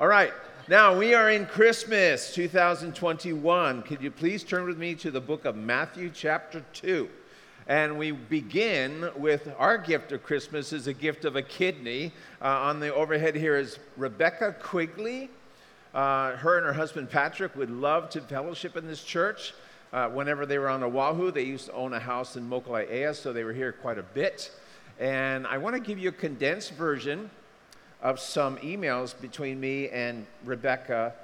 All right. Now we are in Christmas 2021. Could you please turn with me to the book of Matthew, chapter 2? And we begin with our gift of Christmas is a gift of a kidney. Uh, on the overhead here is Rebecca Quigley. Uh, her and her husband Patrick would love to fellowship in this church. Uh, whenever they were on Oahu, they used to own a house in Mokuleia, so they were here quite a bit. And I want to give you a condensed version of some emails between me and Rebecca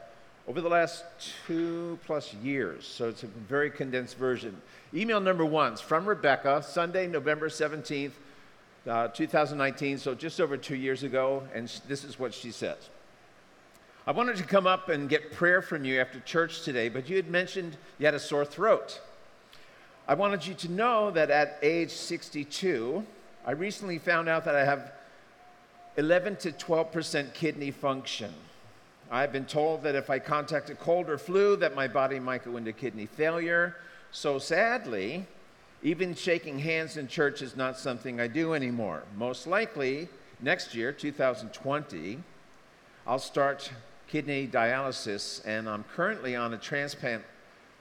over the last two plus years. So it's a very condensed version. Email number one is from Rebecca, Sunday, November 17th, uh, 2019, so just over two years ago. And this is what she says I wanted to come up and get prayer from you after church today, but you had mentioned you had a sore throat. I wanted you to know that at age 62, I recently found out that I have 11 to 12% kidney function. I've been told that if I contact a cold or flu, that my body might go into kidney failure. So sadly, even shaking hands in church is not something I do anymore. Most likely, next year, 2020, I'll start kidney dialysis, and I'm currently on a transplant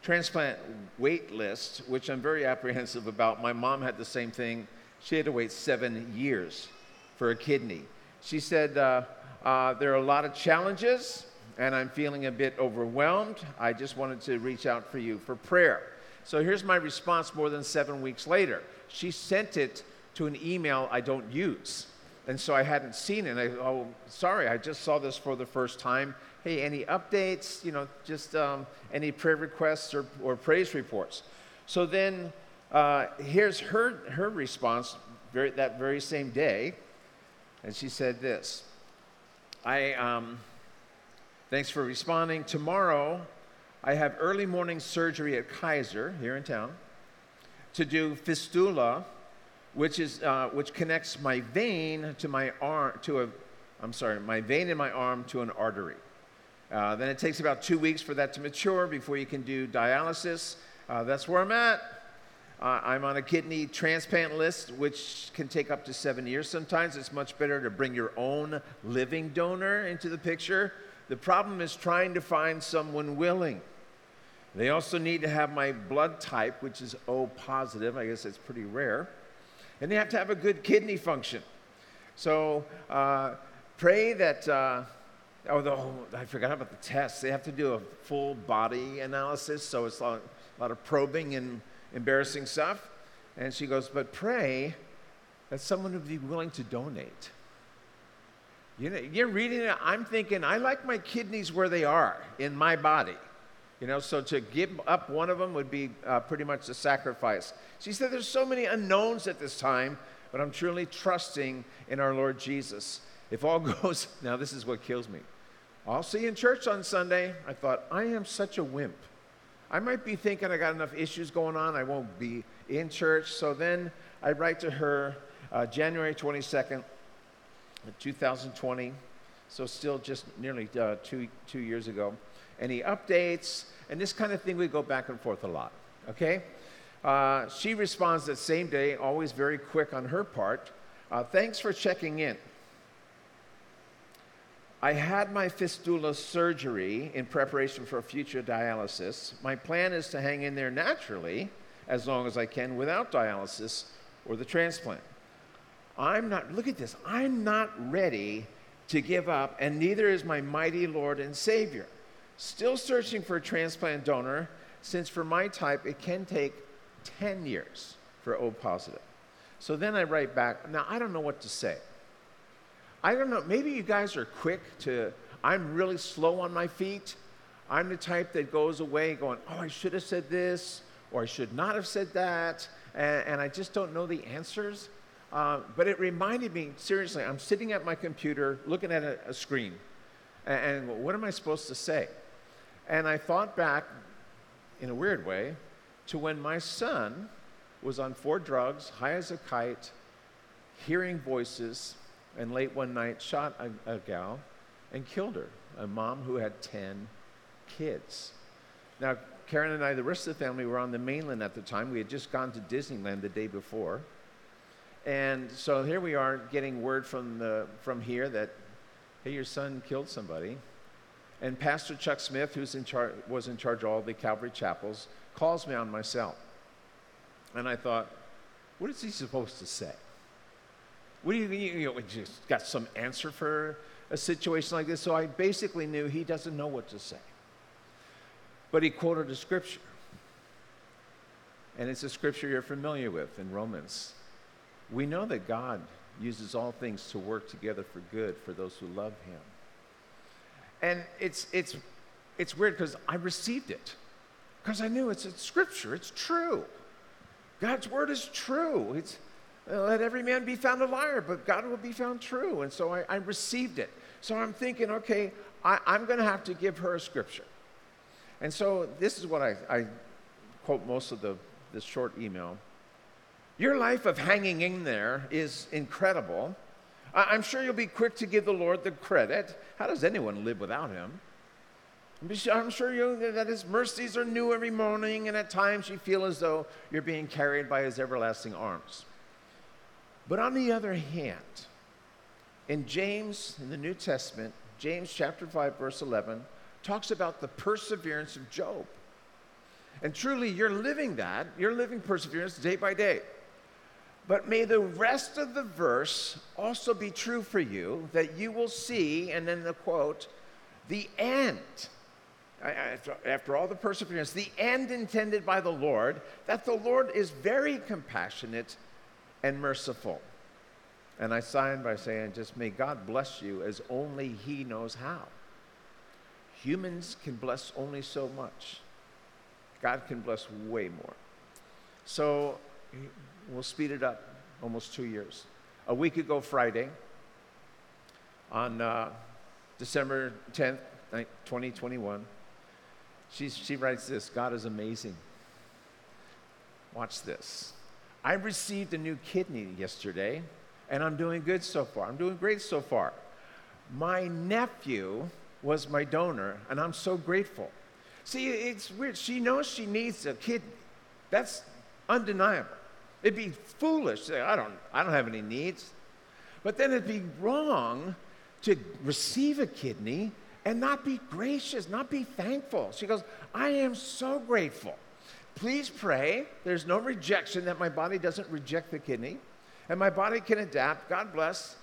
transplant wait list, which I'm very apprehensive about. My mom had the same thing. She had to wait seven years for a kidney. She said, uh, uh, There are a lot of challenges, and I'm feeling a bit overwhelmed. I just wanted to reach out for you for prayer. So here's my response more than seven weeks later. She sent it to an email I don't use. And so I hadn't seen it. I, oh, sorry, I just saw this for the first time. Hey, any updates? You know, just um, any prayer requests or, or praise reports. So then uh, here's her, her response very, that very same day. And she said this I, um, thanks for responding. Tomorrow, I have early morning surgery at Kaiser here in town to do fistula, which, is, uh, which connects my vein to my arm, to a, I'm sorry, my vein in my arm to an artery. Uh, then it takes about two weeks for that to mature before you can do dialysis. Uh, that's where I'm at. Uh, I'm on a kidney transplant list, which can take up to seven years sometimes. It's much better to bring your own living donor into the picture. The problem is trying to find someone willing. They also need to have my blood type, which is O positive. I guess it's pretty rare. And they have to have a good kidney function. So uh, pray that. Uh, oh, I forgot about the tests. They have to do a full body analysis, so it's a lot of probing and embarrassing stuff. And she goes, But pray that someone would be willing to donate. You know, you're reading it, I'm thinking, I like my kidneys where they are in my body. You know, so to give up one of them would be uh, pretty much a sacrifice. She said, There's so many unknowns at this time, but I'm truly trusting in our Lord Jesus. If all goes, now this is what kills me. I'll see you in church on Sunday. I thought, I am such a wimp. I might be thinking I got enough issues going on, I won't be in church. So then I write to her uh, January 22nd, 2020. So still just nearly uh, two, two years ago. Any updates? And this kind of thing, we go back and forth a lot, okay? Uh, she responds that same day, always very quick on her part. Uh, thanks for checking in. I had my fistula surgery in preparation for future dialysis. My plan is to hang in there naturally as long as I can without dialysis or the transplant. I'm not, look at this, I'm not ready to give up, and neither is my mighty Lord and Savior. Still searching for a transplant donor, since for my type it can take 10 years for O positive. So then I write back, now I don't know what to say. I don't know, maybe you guys are quick to, I'm really slow on my feet. I'm the type that goes away going, oh, I should have said this, or I should not have said that, and, and I just don't know the answers. Uh, but it reminded me, seriously, I'm sitting at my computer looking at a, a screen, and, and what am I supposed to say? And I thought back, in a weird way, to when my son was on four drugs, high as a kite, hearing voices, and late one night shot a, a gal and killed her, a mom who had 10 kids. Now, Karen and I, the rest of the family, were on the mainland at the time. We had just gone to Disneyland the day before. And so here we are getting word from, the, from here that, hey, your son killed somebody. And Pastor Chuck Smith, who in was in charge of all the Calvary chapels, calls me on my cell. And I thought, what is he supposed to say? What do you, you just got some answer for a situation like this? So I basically knew he doesn't know what to say. But he quoted a scripture. And it's a scripture you're familiar with in Romans. We know that God uses all things to work together for good for those who love him. And it's, it's, it's weird because I received it because I knew it's, it's scripture, it's true. God's word is true. It's, Uh, let every man be found a liar, but God will be found true. And so I, I received it. So I'm thinking, okay, I, am going to have to give her a scripture. And so this is what I, I quote most of the, this short email. Your life of hanging in there is incredible. I'm sure you'll be quick to give the Lord the credit. How does anyone live without Him? I'm sure you that His mercies are new every morning, and at times you feel as though you're being carried by His everlasting arms. But on the other hand, in James, in the New Testament, James chapter 5, verse 11, talks about the perseverance of Job. And truly, you're living that. You're living perseverance day by day. But may the rest of the verse also be true for you that you will see, and then the quote, the end. After all the perseverance, the end intended by the Lord, that the Lord is very compassionate and merciful. And I sign by saying, just may God bless you as only He knows how. Humans can bless only so much, God can bless way more. So we'll speed it up almost two years. A week ago, Friday, on uh, December 10th, 2021, she, she writes this God is amazing. Watch this. I received a new kidney yesterday, and I'm doing good so far. I'm doing great so far. My nephew was my donor, and I'm so grateful. See, it's weird. She knows she needs a kidney. That's undeniable. It'd be foolish to say, I don't, I don't have any needs. But then it'd be wrong to receive a kidney and not be gracious, not be thankful. She goes, I am so grateful. Please pray. There's no rejection, that my body doesn't reject the kidney, and my body can adapt. God bless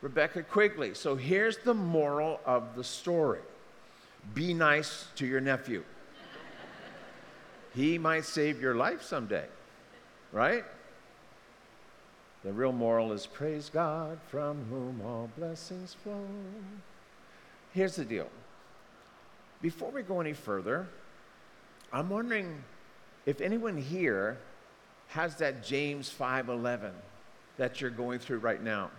Rebecca Quigley. So here's the moral of the story be nice to your nephew. he might save your life someday, right? The real moral is praise God from whom all blessings flow. Here's the deal. Before we go any further, I'm wondering if anyone here has that James 5:11 that you're going through right now.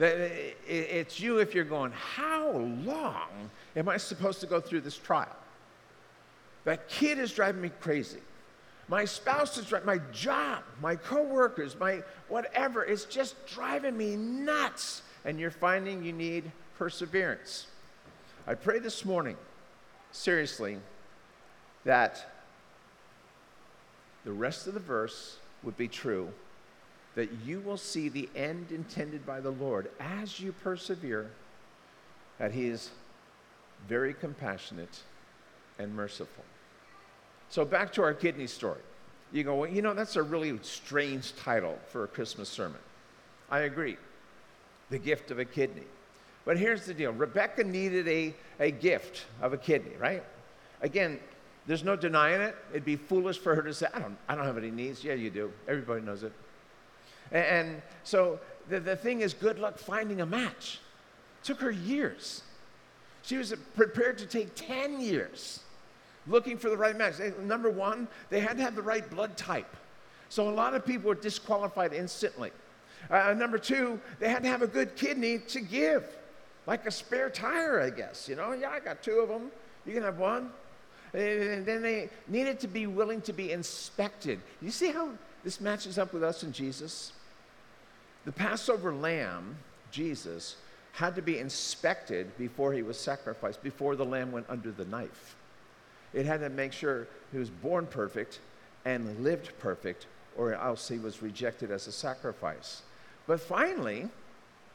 It's you if you're going, how long am I supposed to go through this trial? That kid is driving me crazy. My spouse is driving, my job, my coworkers, my whatever, is just driving me nuts. And you're finding you need perseverance. I pray this morning, seriously, that the rest of the verse would be true that you will see the end intended by the Lord as you persevere, that He is very compassionate and merciful. So, back to our kidney story. You go, well, you know, that's a really strange title for a Christmas sermon. I agree. The gift of a kidney. But here's the deal Rebecca needed a, a gift of a kidney, right? Again, there's no denying it. It'd be foolish for her to say, I don't, I don't have any needs. Yeah, you do. Everybody knows it. And, and so the, the thing is, good luck finding a match. It took her years. She was prepared to take 10 years looking for the right match. Number one, they had to have the right blood type. So a lot of people were disqualified instantly. Uh, number two, they had to have a good kidney to give, like a spare tire, I guess. You know, yeah, I got two of them. You can have one. And then they needed to be willing to be inspected. You see how this matches up with us and Jesus? The Passover lamb, Jesus, had to be inspected before he was sacrificed, before the lamb went under the knife. It had to make sure he was born perfect and lived perfect, or else he was rejected as a sacrifice. But finally,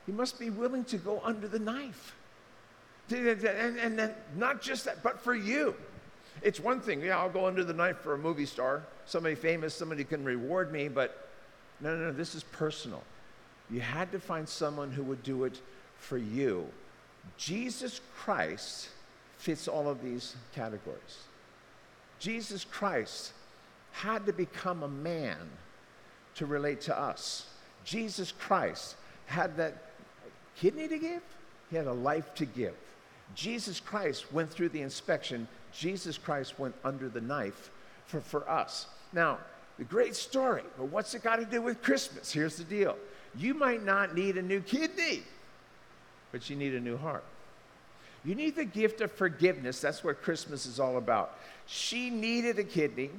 he must be willing to go under the knife. And, and, and not just that, but for you. It's one thing, yeah, I'll go under the knife for a movie star, somebody famous, somebody can reward me, but no, no, no, this is personal. You had to find someone who would do it for you. Jesus Christ fits all of these categories. Jesus Christ had to become a man to relate to us. Jesus Christ had that kidney to give, he had a life to give. Jesus Christ went through the inspection, Jesus Christ went under the knife for, for us. Now, the great story, but what's it got to do with Christmas? Here's the deal you might not need a new kidney, but you need a new heart. You need the gift of forgiveness. That's what Christmas is all about. She needed a kidney.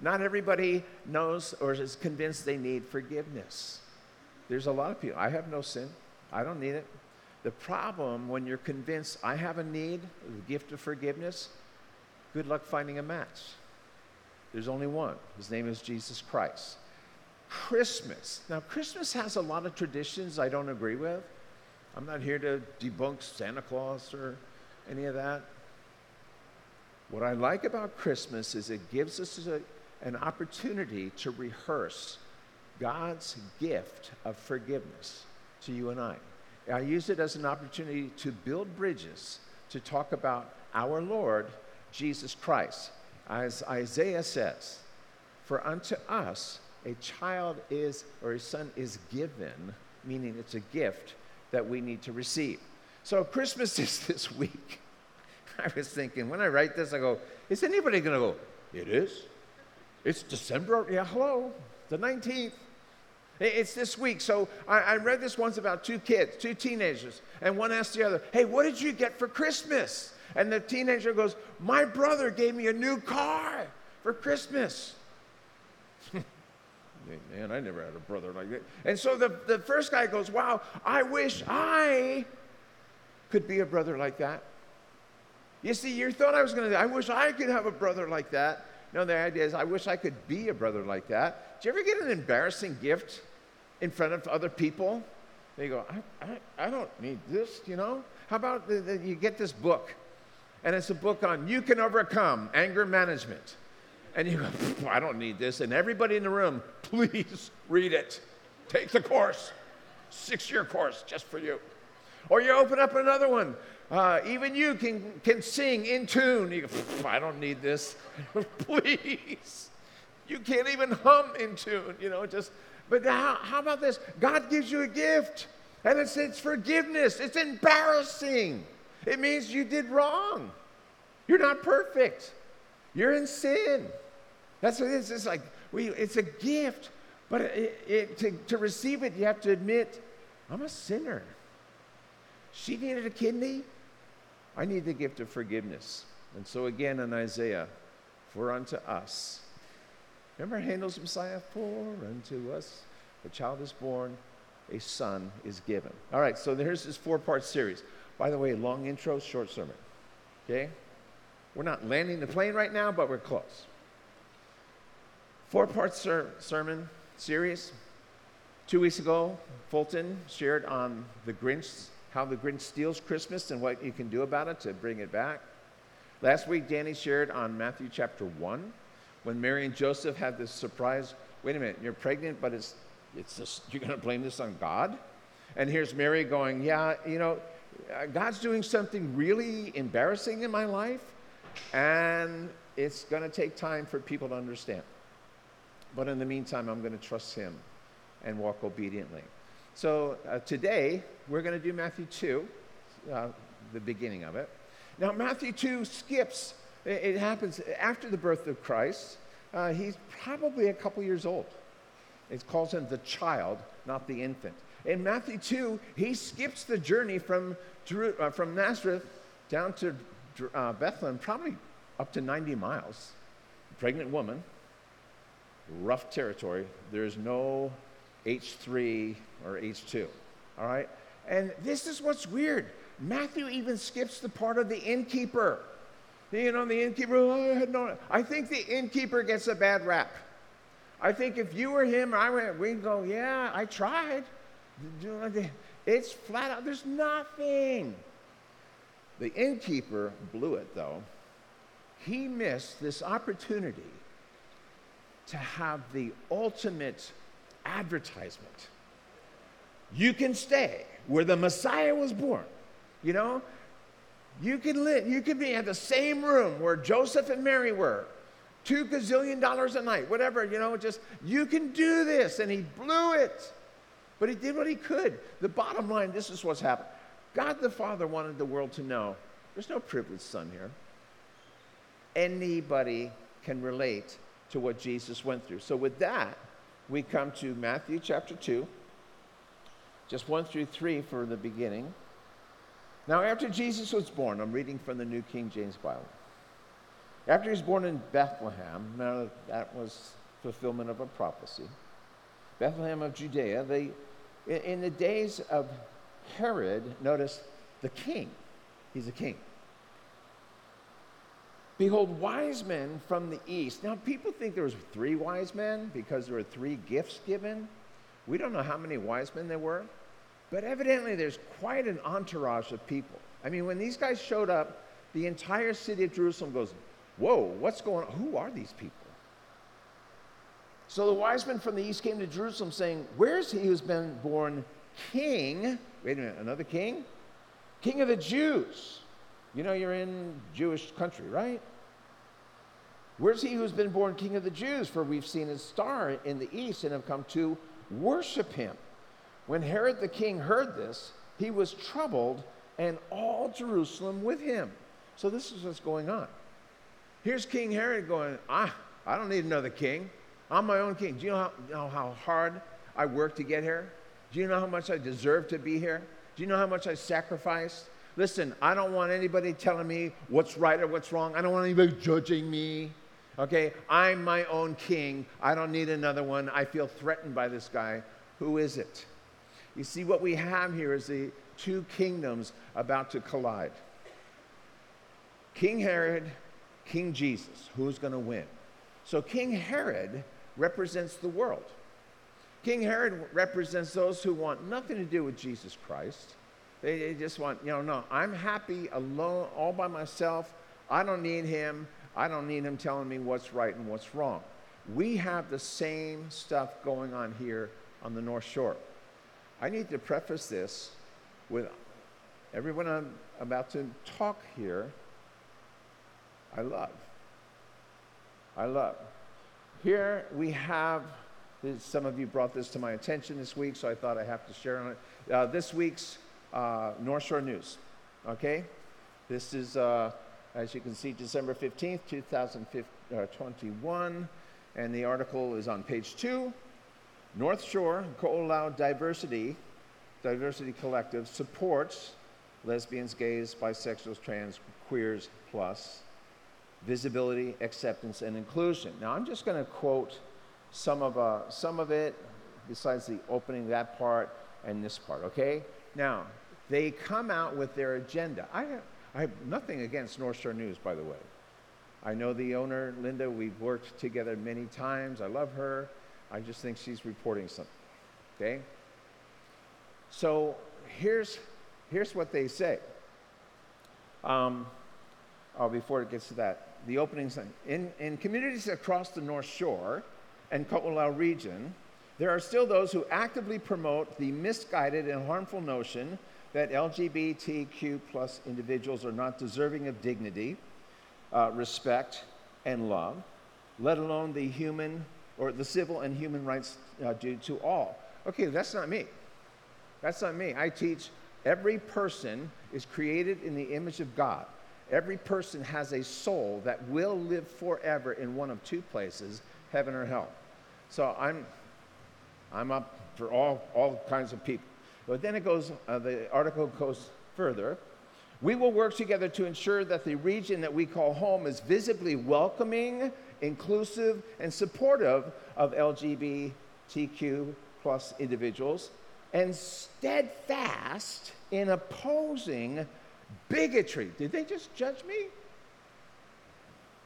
Not everybody knows or is convinced they need forgiveness. There's a lot of people. I have no sin. I don't need it. The problem when you're convinced I have a need, the gift of forgiveness, good luck finding a match. There's only one. His name is Jesus Christ. Christmas. Now, Christmas has a lot of traditions I don't agree with. I'm not here to debunk Santa Claus or any of that. What I like about Christmas is it gives us a, an opportunity to rehearse God's gift of forgiveness to you and I. I use it as an opportunity to build bridges to talk about our Lord Jesus Christ. As Isaiah says, For unto us a child is, or a son is given, meaning it's a gift that we need to receive. So Christmas is this week. I was thinking, when I write this, I go, is anybody going to go, it is? It's December? Yeah, hello, the 19th. It's this week. So I, I, read this once about two kids, two teenagers, and one asked the other, Hey, what did you get for Christmas? And the teenager goes, My brother gave me a new car for Christmas. Man, I never had a brother like that. And so the, the first guy goes, Wow, I wish I could be a brother like that. You see, you thought I was going to, I wish I could have a brother like that. No, the idea is, I wish I could be a brother like that. Did you ever get an embarrassing gift in front of other people? They go, I, I, I don't need this, you know? How about the, the, you get this book, and it's a book on you can overcome anger management. And you go, I don't need this. And everybody in the room, please read it. Take the course, six year course just for you. Or you open up another one. Uh, even you can, can sing in tune. You go, I don't need this. please. You can't even hum in tune, you know, just, but how, how about this? God gives you a gift, and it's, it's forgiveness. It's embarrassing. It means you did wrong. You're not perfect. You're in sin. That's what it is. It's like, we, it's a gift, but it, it, to, to receive it, you have to admit, I'm a sinner. She needed a kidney. I need the gift of forgiveness. And so again in Isaiah, for unto us. Remember Handel's Messiah? For unto us a child is born, a son is given. All right, so here's this four part series. By the way, long intro, short sermon. Okay? We're not landing the plane right now, but we're close. Four part ser- sermon series. Two weeks ago, Fulton shared on the Grinch, how the Grinch steals Christmas and what you can do about it to bring it back. Last week, Danny shared on Matthew chapter 1 when Mary and Joseph had this surprise wait a minute, you're pregnant, but it's, it's just, you're going to blame this on God? And here's Mary going, yeah, you know, God's doing something really embarrassing in my life, and it's going to take time for people to understand. But in the meantime, I'm going to trust Him and walk obediently. So uh, today, we're going to do Matthew 2, uh, the beginning of it. Now, Matthew 2 skips, it, it happens after the birth of Christ. Uh, he's probably a couple years old. It calls him the child, not the infant. In Matthew 2, he skips the journey from, uh, from Nazareth down to uh, Bethlehem, probably up to 90 miles. Pregnant woman, rough territory. There's no H3 or H2. All right? And this is what's weird. Matthew even skips the part of the innkeeper. You know, the innkeeper, oh, I had no. I think the innkeeper gets a bad rap. I think if you were him, I went, we'd go, yeah, I tried. It's flat out, there's nothing. The innkeeper blew it, though. He missed this opportunity to have the ultimate advertisement. You can stay where the Messiah was born. You know, you can live, you can be at the same room where Joseph and Mary were. Two gazillion dollars a night, whatever, you know, just you can do this. And he blew it. But he did what he could. The bottom line this is what's happened. God the Father wanted the world to know there's no privileged son here. Anybody can relate to what Jesus went through. So, with that, we come to Matthew chapter 2, just 1 through 3 for the beginning. Now, after Jesus was born, I'm reading from the New King James Bible. After he was born in Bethlehem, now that was fulfillment of a prophecy, Bethlehem of Judea, they, in the days of Herod, notice the king, he's a king. Behold, wise men from the east. Now, people think there was three wise men because there were three gifts given. We don't know how many wise men there were. But evidently, there's quite an entourage of people. I mean, when these guys showed up, the entire city of Jerusalem goes, Whoa, what's going on? Who are these people? So the wise men from the east came to Jerusalem saying, Where's he who's been born king? Wait a minute, another king? King of the Jews. You know, you're in Jewish country, right? Where's he who's been born king of the Jews? For we've seen his star in the east and have come to worship him. When Herod the king heard this, he was troubled, and all Jerusalem with him. So this is what's going on. Here's King Herod going, ah, I don't need another king. I'm my own king. Do you know how, you know how hard I worked to get here? Do you know how much I deserve to be here? Do you know how much I sacrificed? Listen, I don't want anybody telling me what's right or what's wrong. I don't want anybody judging me. Okay, I'm my own king. I don't need another one. I feel threatened by this guy. Who is it? You see, what we have here is the two kingdoms about to collide King Herod, King Jesus. Who's going to win? So, King Herod represents the world. King Herod represents those who want nothing to do with Jesus Christ. They, they just want, you know, no, I'm happy alone, all by myself. I don't need him. I don't need him telling me what's right and what's wrong. We have the same stuff going on here on the North Shore. I need to preface this with everyone I'm about to talk here, I love. I love. Here we have, some of you brought this to my attention this week, so I thought I have to share on it. Uh, this week's uh, North Shore News, okay? This is, uh, as you can see, December 15th, 2021, uh, and the article is on page two. North Shore Ko'olau Diversity, Diversity Collective supports lesbians, gays, bisexuals, trans, queers, plus visibility, acceptance, and inclusion. Now, I'm just going to quote some of, uh, some of it, besides the opening, that part, and this part, okay? Now, they come out with their agenda. I have, I have nothing against North Shore News, by the way. I know the owner, Linda. We've worked together many times. I love her. I just think she's reporting something. Okay? So here's, here's what they say. Um, oh, before it gets to that, the opening thing. In, in communities across the North Shore and Ko'olau region, there are still those who actively promote the misguided and harmful notion that LGBTQ plus individuals are not deserving of dignity, uh, respect, and love, let alone the human or the civil and human rights uh, due to all. Okay, that's not me. That's not me. I teach every person is created in the image of God. Every person has a soul that will live forever in one of two places, heaven or hell. So I'm, I'm up for all, all kinds of people. But then it goes, uh, the article goes further. We will work together to ensure that the region that we call home is visibly welcoming inclusive, and supportive of LGBTQ plus individuals, and steadfast in opposing bigotry. Did they just judge me?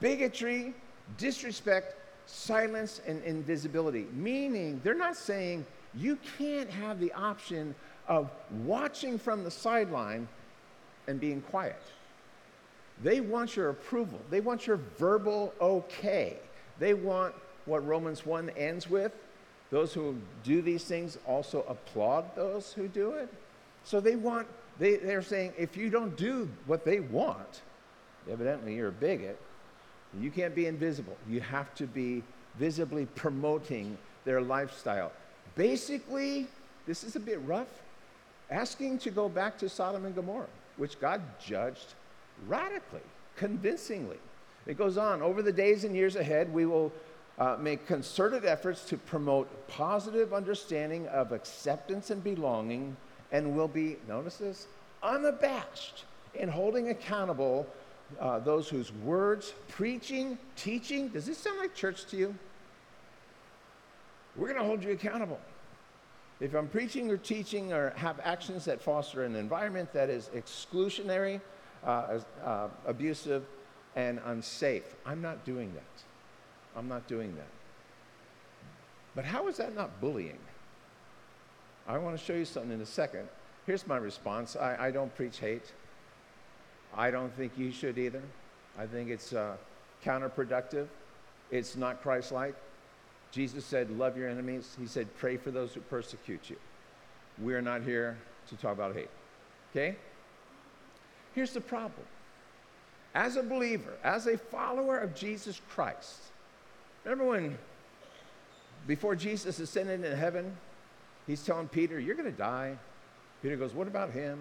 Bigotry, disrespect, silence, and invisibility. Meaning, they're not saying you can't have the option of watching from the sideline and being quiet. They want your approval. They want your verbal okay. They want what Romans 1 ends with. Those who do these things also applaud those who do it. So they want, they, they're saying if you don't do what they want, evidently you're a bigot, you can't be invisible. You have to be visibly promoting their lifestyle. Basically, this is a bit rough, asking to go back to Sodom and Gomorrah, which God judged radically, convincingly. It goes on. Over the days and years ahead, we will uh, make concerted efforts to promote positive understanding of acceptance and belonging, and will be, notice this, unabashed in holding accountable uh, those whose words, preaching, teaching, does this sound like church to you? We're going to hold you accountable. If I'm preaching or teaching or have actions that foster an environment that is exclusionary, uh, uh, abusive, and unsafe, I'm not doing that. I'm not doing that. But how is that not bullying? I want to show you something in a second. Here's my response I, I don't preach hate. I don't think you should either. I think it's uh, counterproductive. It's not Christ like. Jesus said, Love your enemies. He said, Pray for those who persecute you. We're not here to talk about hate. Okay? Here's the problem. As a believer, as a follower of Jesus Christ, remember when, before Jesus ascended into heaven, he's telling Peter, You're going to die. Peter goes, What about him?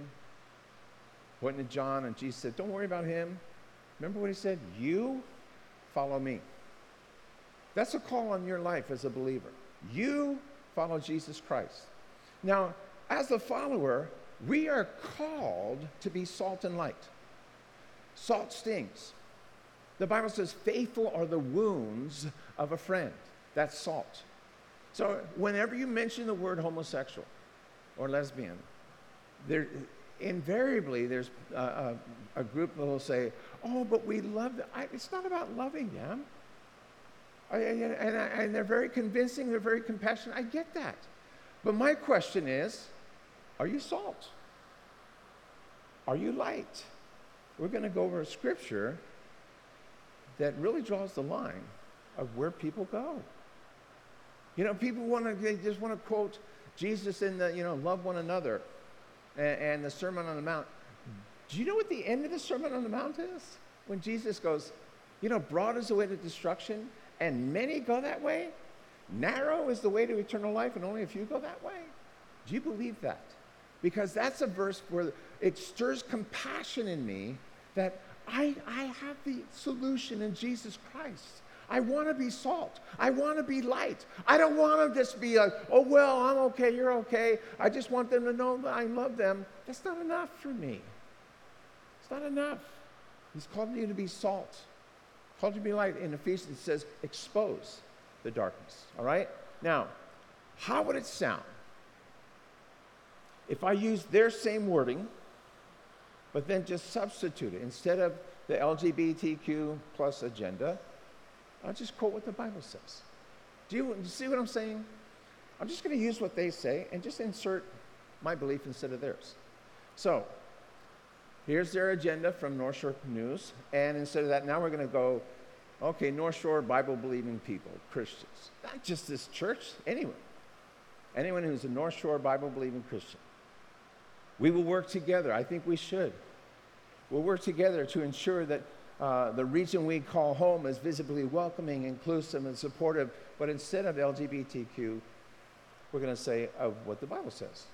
Pointing to John, and Jesus said, Don't worry about him. Remember what he said? You follow me. That's a call on your life as a believer. You follow Jesus Christ. Now, as a follower, we are called to be salt and light. Salt stings. The Bible says, faithful are the wounds of a friend. That's salt. So, whenever you mention the word homosexual or lesbian, there, invariably there's a, a, a group that will say, Oh, but we love them. I, it's not about loving them. I, and, and, and they're very convincing, they're very compassionate. I get that. But my question is are you salt? Are you light? We're going to go over a scripture that really draws the line of where people go. You know, people want to, they just want to quote Jesus in the, you know, love one another and, and the Sermon on the Mount. Do you know what the end of the Sermon on the Mount is? When Jesus goes, you know, broad is the way to destruction, and many go that way. Narrow is the way to eternal life, and only a few go that way. Do you believe that? Because that's a verse where it stirs compassion in me that I, I have the solution in Jesus Christ. I want to be salt. I want to be light. I don't want to just be like, oh, well, I'm okay, you're okay. I just want them to know that I love them. That's not enough for me. It's not enough. He's called you to be salt. Called you to be light. In Ephesians, it says, expose the darkness. All right? Now, how would it sound if I use their same wording, but then just substitute it? Instead of the LGBTQ plus agenda, I'll just quote what the Bible says. Do you, see what I'm saying? I'm just going to use what they say and just insert my belief instead of theirs. So, here's their agenda from North Shore News. And instead of that, now we're going to go, okay, North Shore Bible believing people, Christians. Not just this church, anyone. Anyone who's a North Shore Bible believing Christian. We will work together. I think we should. We'll work together to ensure that uh, the region we call home is visibly welcoming, inclusive, and supportive. But instead of LGBTQ, we're going to say of what the Bible says.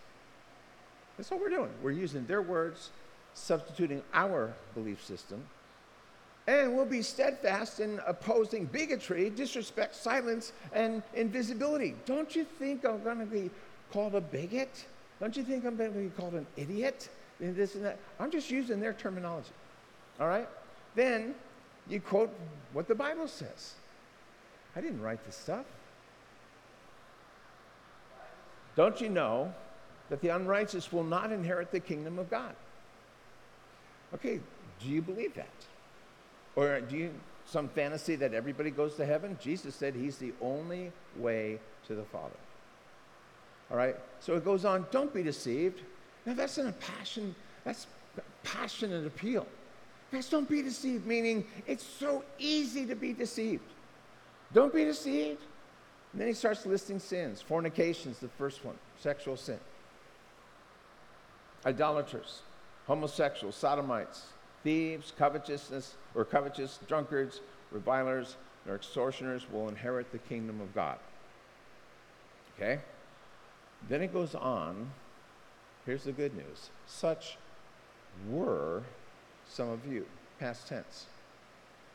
That's what we're doing. We're using their words, substituting our belief system. And we'll be steadfast in opposing bigotry, disrespect, silence, and invisibility. Don't you think I'm going to be called a bigot? Don't you think I'm going to be called an idiot? This and that. I'm just using their terminology. All right? Then you quote what the Bible says. I didn't write this stuff. Don't you know that the unrighteous will not inherit the kingdom of God? Okay, do you believe that? Or do you some fantasy that everybody goes to heaven? Jesus said he's the only way to the Father. All right? So it goes on, don't be deceived. Now that's an passion, that's passionate appeal. Guys, don't be deceived, meaning it's so easy to be deceived. Don't be deceived. And then he starts listing sins. Fornication is the first one, sexual sin. Idolaters, homosexuals, sodomites, thieves, covetousness, or covetous, drunkards, revilers, or extortioners will inherit the kingdom of God. Okay? Then it goes on. Here's the good news. Such were some of you, past tense.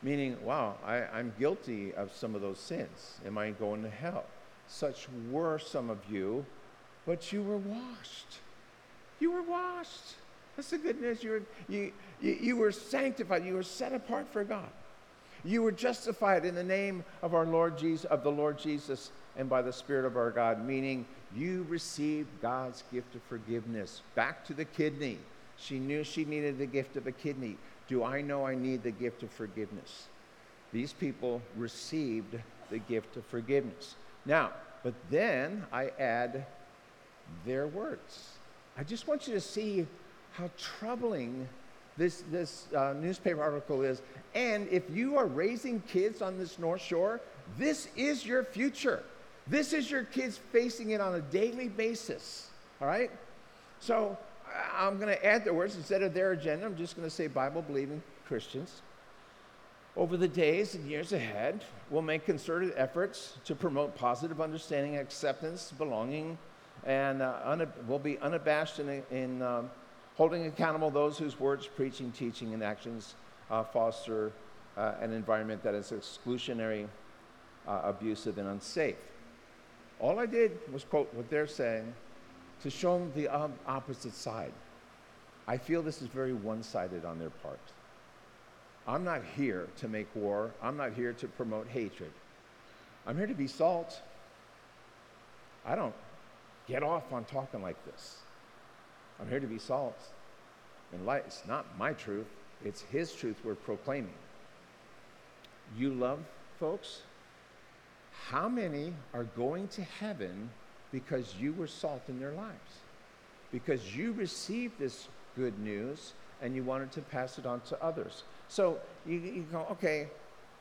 Meaning, wow, I, I'm guilty of some of those sins. Am I going to hell? Such were some of you, but you were washed. You were washed. That's the good news. You were, you, you, you were sanctified. You were set apart for God. You were justified in the name of our Lord Jesus, of the Lord Jesus, and by the Spirit of our God, meaning you received God's gift of forgiveness back to the kidney. She knew she needed the gift of a kidney. Do I know I need the gift of forgiveness? These people received the gift of forgiveness. Now, but then I add their words. I just want you to see how troubling this, this uh, newspaper article is. And if you are raising kids on this North Shore, this is your future. This is your kids facing it on a daily basis. All right? So I'm going to add the words instead of their agenda. I'm just going to say Bible believing Christians. Over the days and years ahead, we'll make concerted efforts to promote positive understanding, acceptance, belonging, and uh, we'll be unabashed in, in um, holding accountable those whose words, preaching, teaching, and actions uh, foster uh, an environment that is exclusionary, uh, abusive, and unsafe. All I did was quote what they're saying to show them the um, opposite side. I feel this is very one sided on their part. I'm not here to make war, I'm not here to promote hatred. I'm here to be salt. I don't get off on talking like this. I'm here to be salt and light. It's not my truth, it's His truth we're proclaiming. You love folks? How many are going to heaven because you were salt in their lives? Because you received this good news and you wanted to pass it on to others. So you, you go, okay,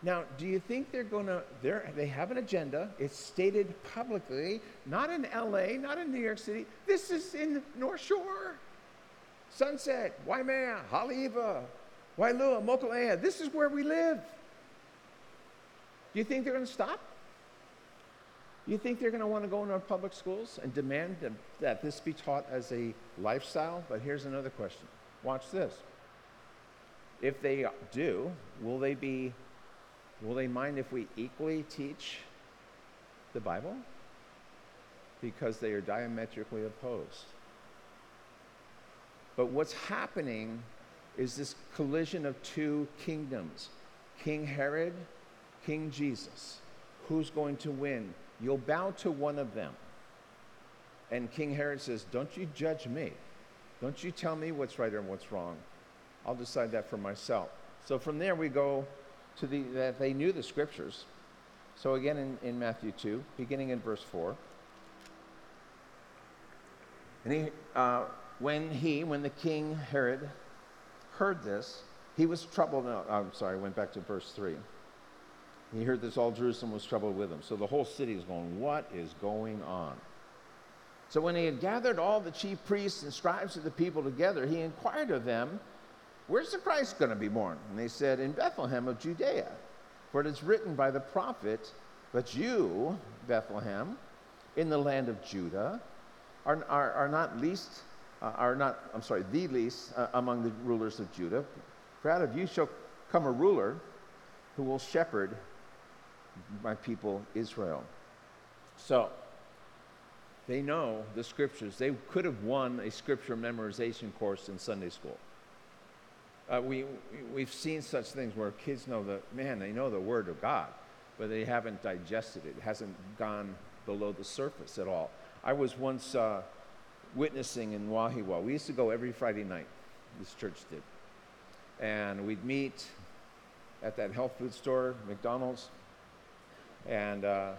now do you think they're going to, they have an agenda, it's stated publicly, not in LA, not in New York City, this is in North Shore. Sunset, Waimea, Haleiwa, Waialua, Mokuleia, this is where we live. Do you think they're going to stop? You think they're going to want to go into our public schools and demand that, that this be taught as a lifestyle? But here's another question. Watch this. If they do, will they be will they mind if we equally teach the Bible? Because they are diametrically opposed. But what's happening is this collision of two kingdoms King Herod, King Jesus. Who's going to win? You'll bow to one of them. And King Herod says, Don't you judge me. Don't you tell me what's right and what's wrong. I'll decide that for myself. So from there we go to the that they knew the scriptures. So again in, in Matthew 2, beginning in verse 4. And he, uh, when he, when the king Herod heard this, he was troubled. No, I'm sorry, I went back to verse 3. He heard this, all Jerusalem was troubled with him. So the whole city is going, What is going on? So when he had gathered all the chief priests and scribes of the people together, he inquired of them, Where's the Christ going to be born? And they said, In Bethlehem of Judea. For it is written by the prophet, But you, Bethlehem, in the land of Judah, are, are, are not least, uh, are not, I'm sorry, the least uh, among the rulers of Judah. For out of you shall come a ruler who will shepherd my people Israel. So, they know the scriptures. They could have won a scripture memorization course in Sunday school. Uh, we, we've seen such things where kids know the, man, they know the Word of God, but they haven't digested it. It hasn't gone below the surface at all. I was once uh, witnessing in Wahiawa. We used to go every Friday night, this church did. And we'd meet at that health food store, McDonald's, and uh,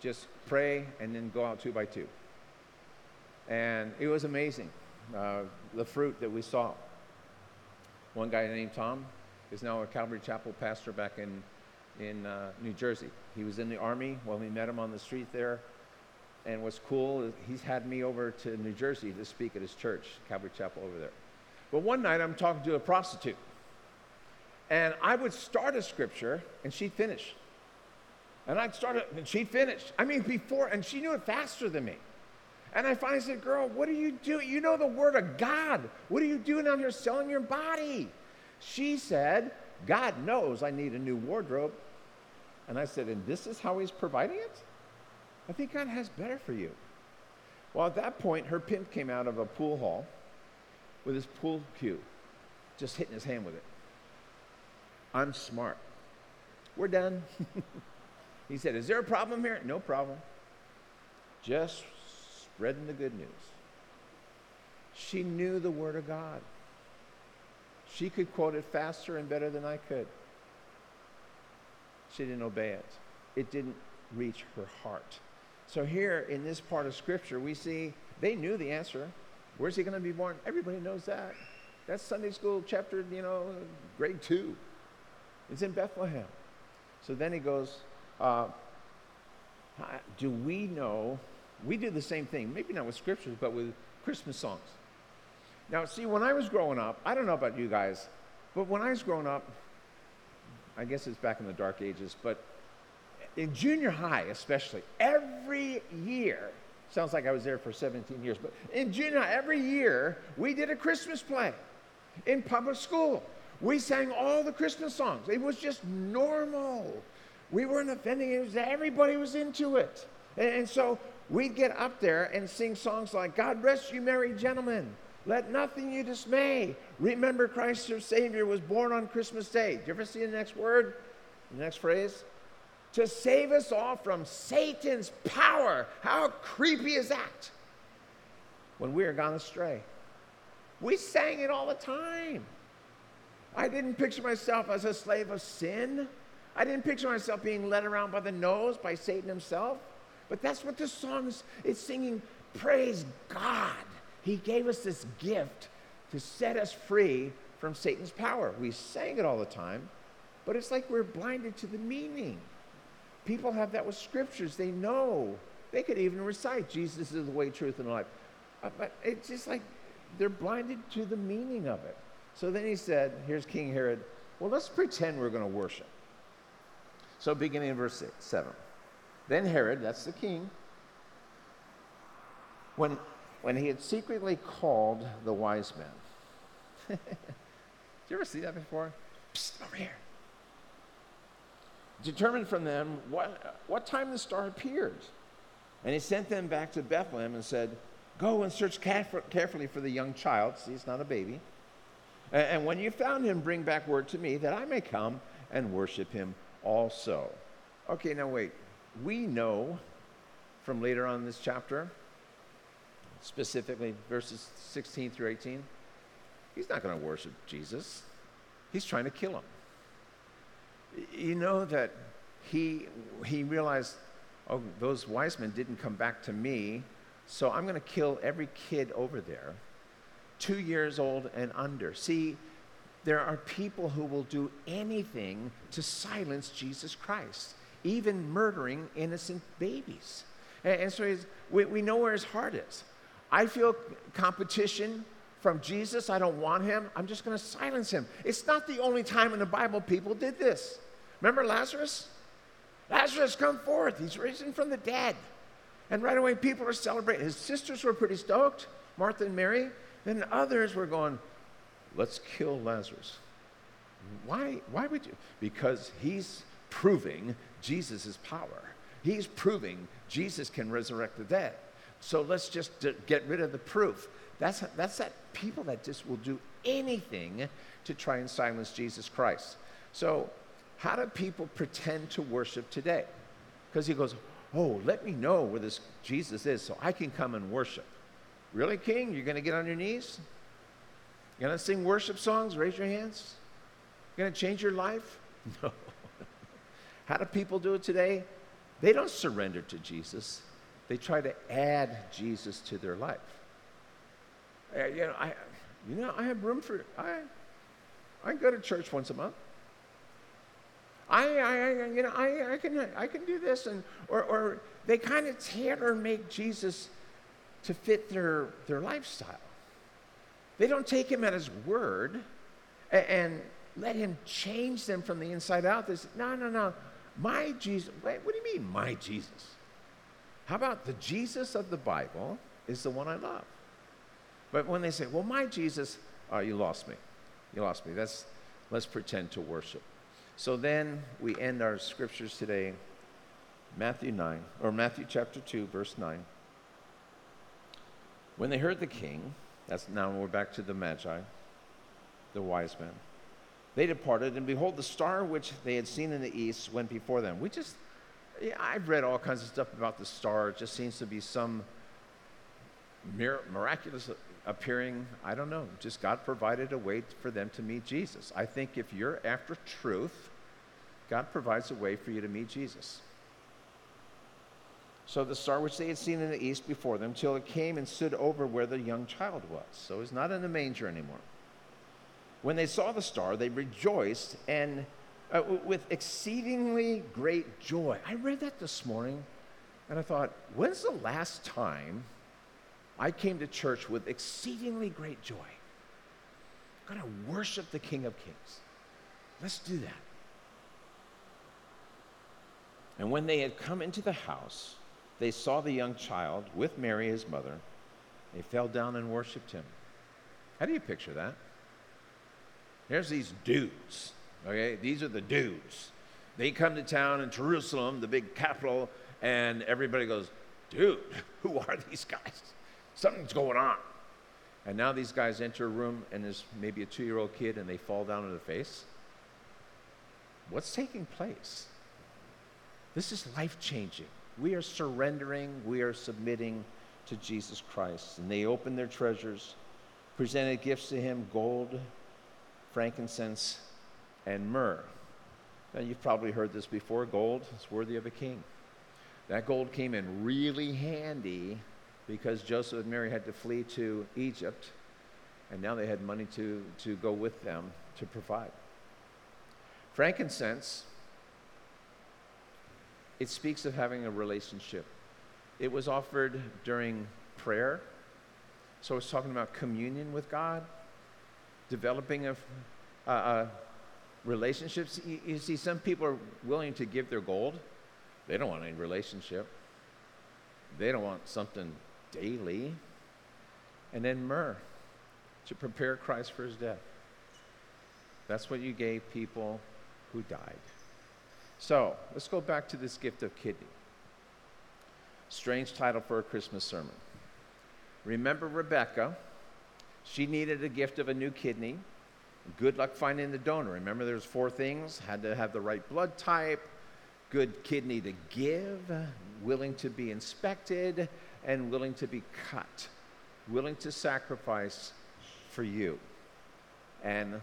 just pray and then go out two by two. And it was amazing, uh, the fruit that we saw. One guy named Tom is now a Calvary Chapel pastor back in, in uh, New Jersey. He was in the Army when we met him on the street there. And what's cool is he's had me over to New Jersey to speak at his church, Calvary Chapel over there. But one night I'm talking to a prostitute. And I would start a scripture and she'd finish. And I'd start it and she'd finish. I mean, before, and she knew it faster than me. And I finally said, Girl, what are you doing? You know the word of God. What are you doing out here selling your body? She said, God knows I need a new wardrobe. And I said, And this is how he's providing it? I think God has better for you. Well, at that point, her pimp came out of a pool hall with his pool cue, just hitting his hand with it. I'm smart. We're done. he said, Is there a problem here? No problem. Just spreading the good news. She knew the Word of God. She could quote it faster and better than I could. She didn't obey it, it didn't reach her heart. So, here in this part of Scripture, we see they knew the answer. Where's he going to be born? Everybody knows that. That's Sunday school chapter, you know, grade two. It's in Bethlehem. So then he goes, uh, Do we know? We do the same thing, maybe not with scriptures, but with Christmas songs. Now, see, when I was growing up, I don't know about you guys, but when I was growing up, I guess it's back in the dark ages, but in junior high especially, every year, sounds like I was there for 17 years, but in junior high, every year, we did a Christmas play in public school. We sang all the Christmas songs. It was just normal. We weren't offending it. was Everybody was into it. And, and so we'd get up there and sing songs like, God rest you, merry gentlemen. Let nothing you dismay. Remember Christ your Savior was born on Christmas Day. Do you ever see the next word? The next phrase? To save us all from Satan's power. How creepy is that? When we are gone astray. We sang it all the time. I didn't picture myself as a slave of sin. I didn't picture myself being led around by the nose by Satan himself. But that's what this song is. It's singing, Praise God. He gave us this gift to set us free from Satan's power. We sang it all the time, but it's like we're blinded to the meaning. People have that with scriptures. They know. They could even recite, Jesus is the way, truth, and life. Uh, but it's just like they're blinded to the meaning of it. So then he said, here's King Herod, well, let's pretend we're going to worship. So beginning in verse six, 7. Then Herod, that's the king, when, when he had secretly called the wise men. Did you ever see that before? Psst, over here. Determined from them what, what time the star appeared. And he sent them back to Bethlehem and said, Go and search carefully for the young child. See, it's not a baby and when you found him, bring back word to me that I may come and worship him also. Okay, now wait. We know from later on in this chapter, specifically verses 16 through 18, he's not going to worship Jesus. He's trying to kill him. You know that he, he realized, oh, those wise men didn't come back to me, so I'm going to kill every kid over there two years old and under. See, there are people who will do anything to silence Jesus Christ, even murdering innocent babies. And, and so we, we know where his heart is. I feel competition from Jesus. I don't want him. I'm just going to silence him. It's not the only time in the Bible people did this. Remember Lazarus? Lazarus, come forth. He's risen from the dead. And right away, people are celebrating. His sisters were pretty stoked, Martha and Mary. Then others were going, let's kill Lazarus. Why, why would you? Because he's proving Jesus' power. He's proving Jesus can resurrect the dead. So let's just d- get rid of the proof. That's, that's that people that just will do anything to try and silence Jesus Christ. So, how do people pretend to worship today? Because he goes, Oh, let me know where this Jesus is so I can come and worship. Really, King? You're going to get on your knees? To sing worship songs? Raise your hands. Going to change your life? No. How do people do it today? They don't surrender to Jesus. They try to add Jesus to their life. Uh, you know, I, you know, I have room for I. I go to church once a month. I, I, you know, I, I, can, I can do this. And, or, or they kind of tailor make Jesus to fit their, their lifestyle. They don't take him at his word and, and let him change them from the inside out. They say, no, no, no. My Jesus, wait, what do you mean, my Jesus? How about the Jesus of the Bible is the one I love? But when they say, well, my Jesus, oh, you lost me. You lost me. That's, let's pretend to worship. So then we end our scriptures today, Matthew 9, or Matthew chapter 2, verse 9. When they heard the king, that's now we're back to the Magi, the wise men. They departed, and behold, the star which they had seen in the east went before them. We just, yeah, I've read all kinds of stuff about the star. It just seems to be some miraculous appearing. I don't know. Just God provided a way for them to meet Jesus. I think if you're after truth, God provides a way for you to meet Jesus. So the star which they had seen in the east before them, till it came and stood over where the young child was. So he's not in the manger anymore. When they saw the star, they rejoiced and uh, with exceedingly great joy. I read that this morning and I thought, when's the last time I came to church with exceedingly great joy? I'm going to worship the King of Kings. Let's do that. And when they had come into the house, they saw the young child with Mary, his mother. They fell down and worshiped him. How do you picture that? Here's these dudes, okay? These are the dudes. They come to town in Jerusalem, the big capital, and everybody goes, dude, who are these guys? Something's going on. And now these guys enter a room, and there's maybe a two year old kid, and they fall down on the face. What's taking place? This is life changing. We are surrendering, we are submitting to Jesus Christ. And they opened their treasures, presented gifts to him gold, frankincense, and myrrh. Now, you've probably heard this before gold is worthy of a king. That gold came in really handy because Joseph and Mary had to flee to Egypt, and now they had money to, to go with them to provide. Frankincense, it speaks of having a relationship. It was offered during prayer, so it's talking about communion with God developing a, uh, relationships. You, you see, some people are willing to give their gold. They don't want any relationship. They don't want something daily. And then myrrh to prepare Christ for his death. That's what you gave people who died. So let's go back to this gift of kidney. Strange title for a Christmas sermon. Remember Rebecca she needed a gift of a new kidney. Good luck finding the donor. Remember, there's four things: had to have the right blood type, good kidney to give, willing to be inspected, and willing to be cut, willing to sacrifice for you. And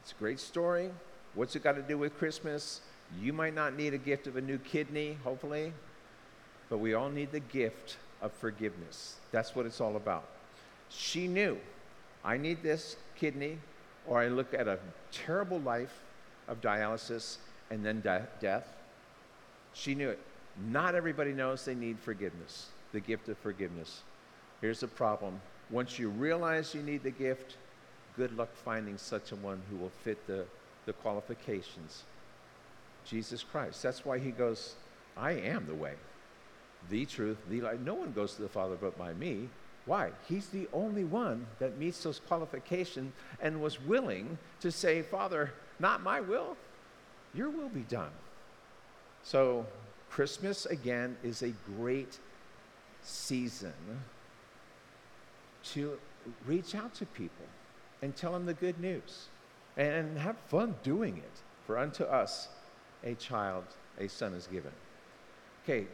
it's a great story. What's it got to do with Christmas? You might not need a gift of a new kidney, hopefully, but we all need the gift of forgiveness. That's what it's all about. She knew I need this kidney, or I look at a terrible life of dialysis and then de- death. She knew it. Not everybody knows they need forgiveness, the gift of forgiveness. Here's the problem once you realize you need the gift, good luck finding such a one who will fit the, the qualifications. Jesus Christ. That's why he goes, I am the way, the truth, the life. No one goes to the Father but by me. Why? He's the only one that meets those qualifications and was willing to say, Father, not my will, your will be done. So, Christmas again is a great season to reach out to people and tell them the good news and have fun doing it. For unto us a child, a son is given. Okay,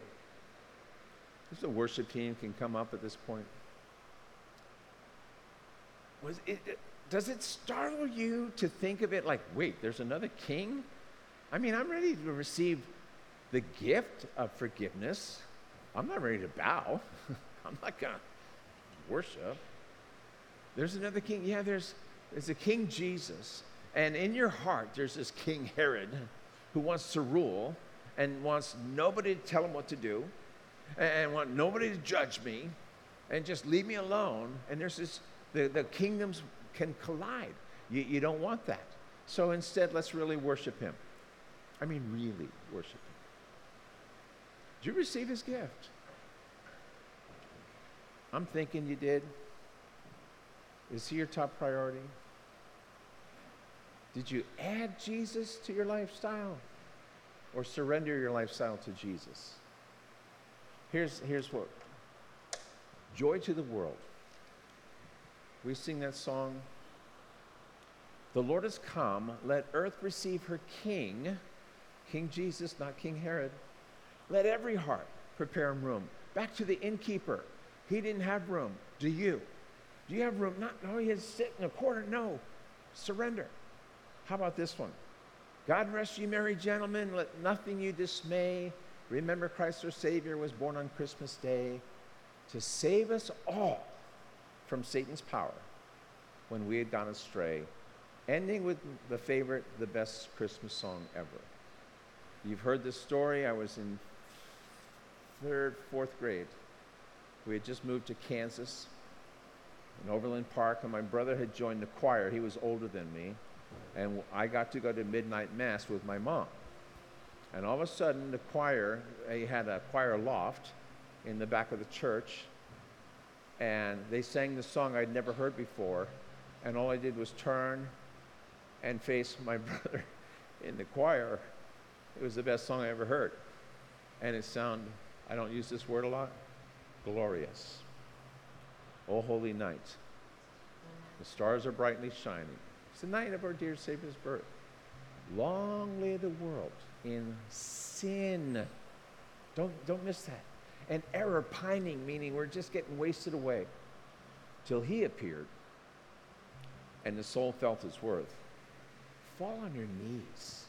if the worship team can come up at this point was it, does it startle you to think of it like, wait, there's another king? I mean, I'm ready to receive the gift of forgiveness. I'm not ready to bow. I'm not going to worship. There's another king. Yeah, there's, there's a King Jesus. And in your heart, there's this King Herod who wants to rule and wants nobody to tell him what to do and want nobody to judge me and just leave me alone. And there's this, the, the kingdoms can collide. You, you don't want that. So instead, let's really worship him. I mean, really worship him. Did you receive his gift? I'm thinking you did. Is he your top priority? Did you add Jesus to your lifestyle or surrender your lifestyle to Jesus? Here's, here's what Joy to the world. We sing that song. The Lord has come. Let earth receive her King, King Jesus, not King Herod. Let every heart prepare him room. Back to the innkeeper. He didn't have room. Do you? Do you have room? Not, no, he has sit in a corner. No. Surrender. How about this one? God rest you, merry gentlemen. Let nothing you dismay. Remember, Christ our Savior was born on Christmas Day to save us all from Satan's power when we had gone astray, ending with the favorite, the best Christmas song ever. You've heard this story. I was in third, fourth grade. We had just moved to Kansas in Overland Park, and my brother had joined the choir. He was older than me, and I got to go to midnight mass with my mom. And all of a sudden, the choir, they had a choir loft in the back of the church, and they sang the song I'd never heard before, and all I did was turn and face my brother in the choir. It was the best song I ever heard. And it sounded, I don't use this word a lot, glorious. O holy night. The stars are brightly shining. The night of our dear Savior's birth. Long lay the world in sin. Don't, don't miss that. And error pining, meaning we're just getting wasted away. Till he appeared and the soul felt its worth. Fall on your knees